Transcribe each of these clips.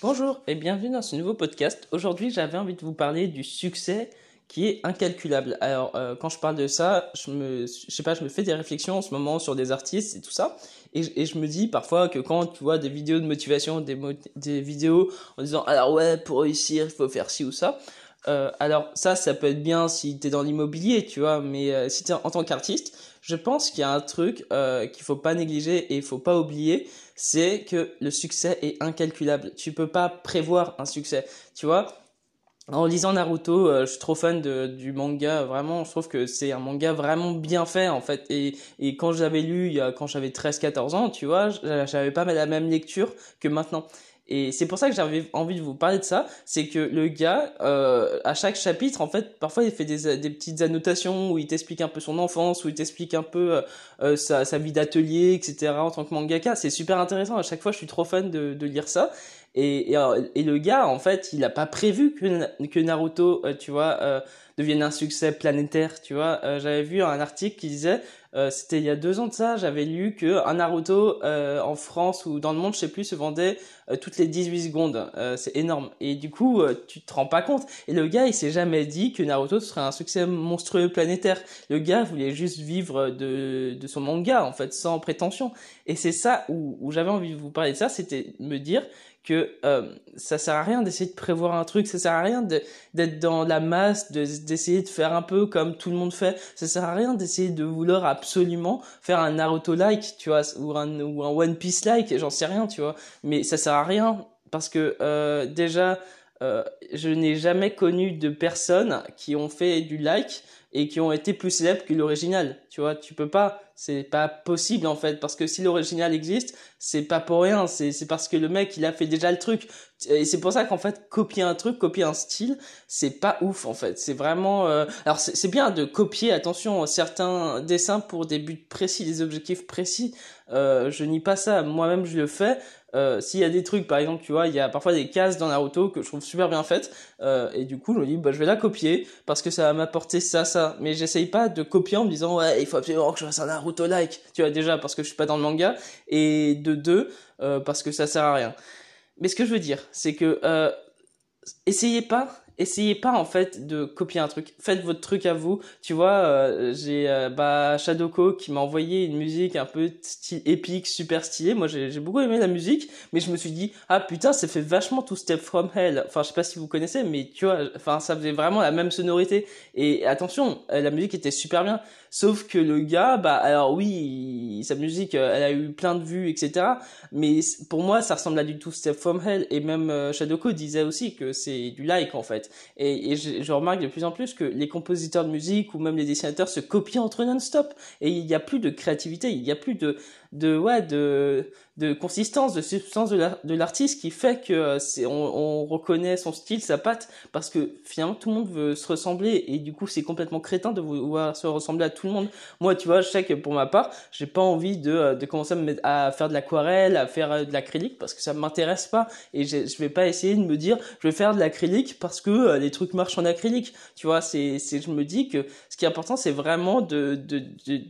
Bonjour et bienvenue dans ce nouveau podcast. Aujourd'hui, j'avais envie de vous parler du succès qui est incalculable. Alors, euh, quand je parle de ça, je me, je sais pas, je me fais des réflexions en ce moment sur des artistes et tout ça, et, je me dis parfois que quand tu vois des vidéos de motivation, des, des vidéos en disant alors ouais, pour réussir, il faut faire ci ou ça. Euh, alors ça, ça peut être bien si t'es dans l'immobilier, tu vois, mais euh, si t'es en tant qu'artiste, je pense qu'il y a un truc euh, qu'il faut pas négliger et il faut pas oublier, c'est que le succès est incalculable. Tu peux pas prévoir un succès, tu vois. En lisant Naruto, euh, je suis trop fan de, du manga. Vraiment, je trouve que c'est un manga vraiment bien fait en fait. Et, et quand j'avais lu, quand j'avais 13-14 ans, tu vois, j'avais pas la même lecture que maintenant. Et c'est pour ça que j'avais envie de vous parler de ça, c'est que le gars, euh, à chaque chapitre, en fait, parfois il fait des, petites annotations où il t'explique un peu son enfance, où il t'explique un peu euh, euh sa, vie d'atelier, etc. en tant que mangaka. C'est super intéressant. À chaque fois, je suis trop fan de lire ça. Et, et, euh, et, le gars, en fait, il a pas prévu que, Naruto, euh, tu vois, euh, devienne un succès planétaire, tu vois. J'avais vu un article qui disait euh, c'était il y a deux ans de ça, j'avais lu que un Naruto euh, en France ou dans le monde, je sais plus, se vendait euh, toutes les 18 secondes. c'est énorme. Et du coup, tu te rends pas compte. Et le gars, il s'est jamais dit que Naruto serait un succès monstrueux planétaire. Le gars voulait juste vivre de, de son manga, en fait, sans prétention. Et c'est ça où, où j'avais envie de vous parler de ça, c'était me dire que euh, ça sert à rien d'essayer de prévoir un truc, ça sert à rien d'être dans la masse, d'essayer de, faire un peu comme tout le monde fait, ça sert à rien d'essayer de vouloir absolument faire un Naruto-like, tu vois, ou un, ou un One Piece-like, j'en sais rien, tu vois, mais ça sert à rien parce que euh, déjà, euh, je n'ai jamais connu de personnes qui ont fait du like et qui ont été plus célèbres que l'original. Tu vois, tu peux pas, c'est pas possible en fait, parce que si l'original existe, c'est pas pour rien, c'est c'est parce que le mec il a fait déjà le truc. Et c'est pour ça qu'en fait copier un truc, copier un style, c'est pas ouf en fait. C'est vraiment, euh... alors c'est bien de copier, attention, certains dessins pour des buts précis, des objectifs précis. Euh, je nie pas ça, moi-même je le fais, euh, s'il y a des trucs, par exemple, tu vois, il y a parfois des cases dans Naruto que je trouve super bien faites, euh, et du coup, je me dis, bah, je vais la copier parce que ça va m'apporter ça, ça. Mais j'essaye pas de copier en me disant, ouais, il faut absolument que je fasse un Naruto-like, tu vois, déjà parce que je suis pas dans le manga, et de deux, euh, parce que ça sert à rien. Mais ce que je veux dire, c'est que euh, essayez pas essayez pas en fait de copier un truc. Faites votre truc à vous. Tu vois, euh, j'ai euh, bah Shadoko qui m'a envoyé une musique un peu style épique, super stylée. Moi, j'ai beaucoup aimé la musique, mais je me suis dit ah putain, ça fait vachement tout Step from Hell. Enfin, je sais pas si vous connaissez, mais tu vois, enfin ça faisait vraiment la même sonorité. Et attention, euh, la musique était super bien. Sauf que le gars, bah alors oui, sa musique, euh, elle a eu plein de vues, etc. Mais pour moi, ça ressemble à du tout Step from Hell. Et même Shadoko disait aussi que c'est du like en fait. Et, je, remarque de plus en plus que les compositeurs de musique ou même les dessinateurs se copient entre non-stop. Et il n'y a plus de créativité, il n'y a plus de, de, de, de consistance, de substance de l'artiste qui fait que euh, c'est, on, on, reconnaît son style, sa patte, parce que finalement tout le monde veut se ressembler et du coup c'est complètement crétin de vouloir se ressembler à tout le monde. Moi, tu vois, je sais que pour ma part, j'ai pas envie de, euh, de commencer à, me mettre, à faire de l'aquarelle, à faire euh, de l'acrylique parce que ça m'intéresse pas et je vais pas essayer de me dire je vais faire de l'acrylique parce que les trucs marchent en acrylique. Tu vois, c'est, c'est, je me dis que ce qui est important, c'est vraiment de, de, de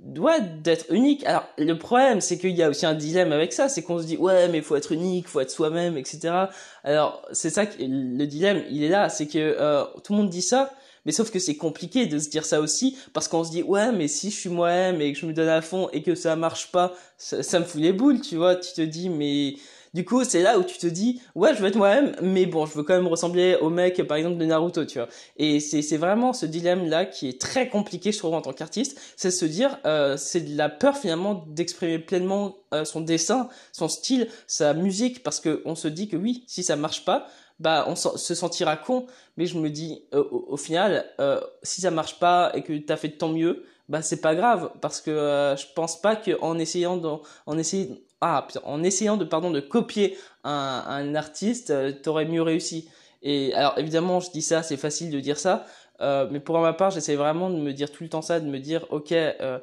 doit d'être unique. Alors le problème, c'est qu'il y a aussi un dilemme avec ça, c'est qu'on se dit ouais mais faut être unique, faut être soi-même, etc. Alors c'est ça que le dilemme, il est là, c'est que euh, tout le monde dit ça, mais sauf que c'est compliqué de se dire ça aussi parce qu'on se dit ouais mais si je suis moi-même et que je me donne à fond et que ça marche pas, ça, ça me fout les boules, tu vois. Tu te dis mais du coup, c'est là où tu te dis, ouais, je veux être moi-même, mais bon, je veux quand même ressembler au mec, par exemple, de Naruto, tu vois. Et c'est, vraiment ce dilemme-là qui est très compliqué, je trouve, en tant qu'artiste. C'est se dire, euh, c'est de la peur, finalement, d'exprimer pleinement euh, son dessin, son style, sa musique, parce que on se dit que oui, si ça marche pas, bah on se sentira con mais je me dis euh, au, final euh, si ça marche pas et que tu as fait de ton mieux bah c'est pas grave parce que euh, je pense pas que en essayant en essayant ah en essayant de pardon de copier un, un artiste euh, t'aurais mieux réussi. Et alors évidemment je dis ça c'est facile de dire ça euh, mais pour ma part j'essaie vraiment de me dire tout le temps ça de me dire ok euh,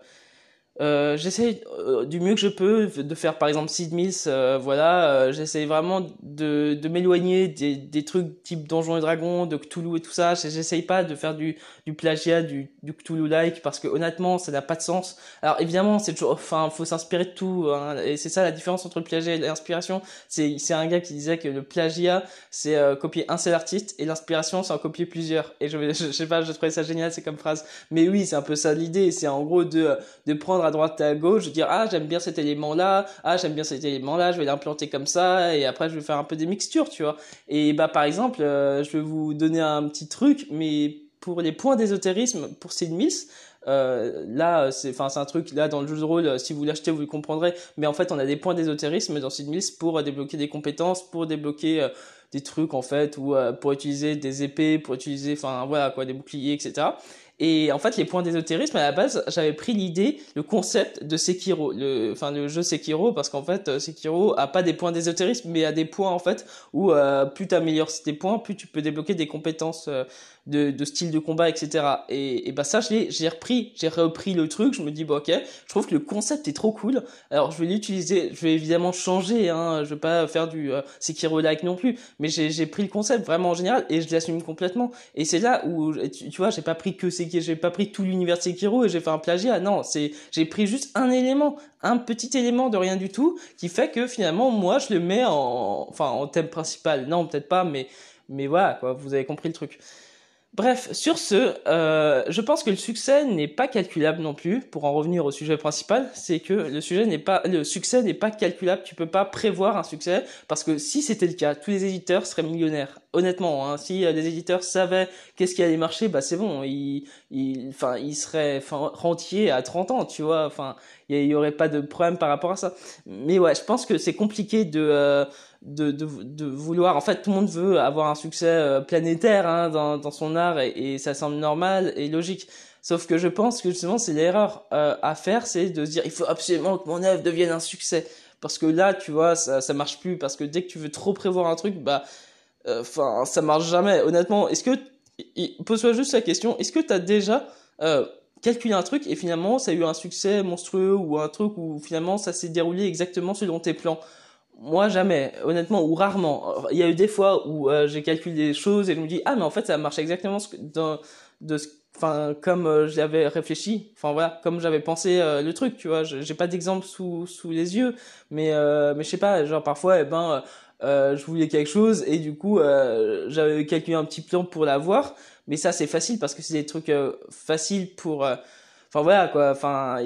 euh, j'essaie euh, du mieux que je peux de faire par exemple Sid Mills, euh, voilà, euh, j'essaie vraiment de, de m'éloigner des, des trucs type Donjons et Dragons, de Cthulhu et tout ça, j'essaye pas de faire du, du plagiat, du, du Cthulhu-like, parce que honnêtement, ça n'a pas de sens. Alors évidemment, c'est toujours, enfin, faut s'inspirer de tout, hein, et c'est ça la différence entre le plagiat et l'inspiration, c'est, c'est un gars qui disait que le plagiat, c'est euh, copier un seul artiste, et l'inspiration, c'est en copier plusieurs, et je, je, je sais pas, je trouvais ça génial, c'est comme phrase, mais oui, c'est un peu ça l'idée, c'est en gros de, de prendre à droite et à gauche, dire ah j'aime bien cet élément là, ah j'aime bien cet élément là, je vais l'implanter comme ça et après je vais faire un peu des mixtures, tu vois. Et bah par exemple, euh, je vais vous donner un petit truc, mais pour les points d'ésotérisme pour Sid euh, là, c'est, enfin, c'est un truc là dans le jeu de rôle. Si vous l'achetez, vous le comprendrez. Mais en fait, on a des points d'ésotérisme dans Sid pour débloquer des compétences, pour débloquer euh, des trucs en fait, ou euh, pour utiliser des épées, pour utiliser, enfin voilà quoi, des boucliers, etc. Et en fait, les points d'ésotérisme, à la base, j'avais pris l'idée, le concept de Sekiro, le, enfin, le jeu Sekiro, parce qu'en fait, euh, Sekiro a pas des points d'ésotérisme, mais a des points, en fait, où euh, plus tu améliores tes points, plus tu peux débloquer des compétences euh, de, de style de combat, etc. Et, et bah ça, j'ai repris, j'ai repris le truc, je me dis, bon, ok, je trouve que le concept est trop cool. Alors, je vais l'utiliser, je vais évidemment changer, hein, je vais pas faire du euh, Sekiro-like non plus, mais j'ai pris le concept vraiment en général, et je l'assume complètement. Et c'est là où, tu, vois, j'ai pas pris que Sekiro j'ai pas pris tout l'univers Sekiro et j'ai fait un plagiat. Non, c'est, j'ai pris juste un élément, un petit élément de rien du tout, qui fait que finalement, moi, je le mets en, enfin, en thème principal. Non, peut-être pas, mais, mais voilà, quoi, vous avez compris le truc. Bref, sur ce, euh, je pense que le succès n'est pas calculable non plus. Pour en revenir au sujet principal, c'est que le sujet n'est pas, le succès n'est pas calculable. Tu peux pas prévoir un succès parce que si c'était le cas, tous les éditeurs seraient millionnaires. Honnêtement, hein, si euh, les éditeurs savaient qu'est-ce qui allait marcher, bah c'est bon, ils, enfin, ils seraient, rentiers à 30 ans, tu vois. Enfin, il y, aurait pas de problème par rapport à ça. Mais ouais, je pense que c'est compliqué de euh, de, de, vouloir. En fait, tout le monde veut avoir un succès euh, planétaire hein, dans, dans son art et, et, ça semble normal et logique. Sauf que je pense que justement, c'est l'erreur euh, à faire, c'est de se dire il faut absolument que mon œuvre devienne un succès. Parce que là, tu vois, ça, ça marche plus. Parce que dès que tu veux trop prévoir un truc, bah, euh, enfin, ça marche jamais. Honnêtement, est-ce que pose-toi juste la question est-ce que tu as déjà calculé un truc et finalement ça a eu un succès monstrueux ou un truc où finalement ça s'est déroulé exactement selon tes plans? Moi jamais, honnêtement, ou rarement. Il y a eu des fois où euh, j'ai calculé des choses et je me dis ah mais en fait ça marche exactement ce que, dans, de ce, enfin comme euh, j'avais réfléchi, enfin voilà, comme j'avais pensé euh, le truc, tu vois. J'ai pas d'exemple sous sous les yeux, mais mais je sais pas, genre parfois eh ben je voulais quelque chose et du coup j'avais calculé un petit plan pour l'avoir, mais ça c'est facile parce que c'est des trucs faciles pour enfin voilà quoi. Enfin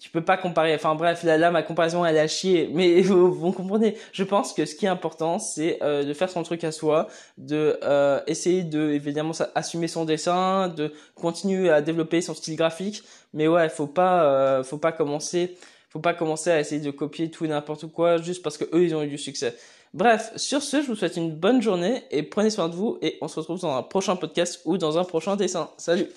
tu peux pas comparer. Enfin bref là, là ma comparaison elle a chier mais vous, vous comprenez. Je pense que ce qui est important c'est euh, de faire son truc à soi de euh, essayer de évidemment assumer son dessin de continuer à développer son style graphique. Mais ouais faut pas euh, faut pas commencer faut pas commencer à essayer de copier tout et n'importe quoi juste parce que eux ils ont eu du succès. Bref, sur ce, je vous souhaite une bonne journée et prenez soin de vous et on se retrouve dans un prochain podcast ou dans un prochain dessin. Salut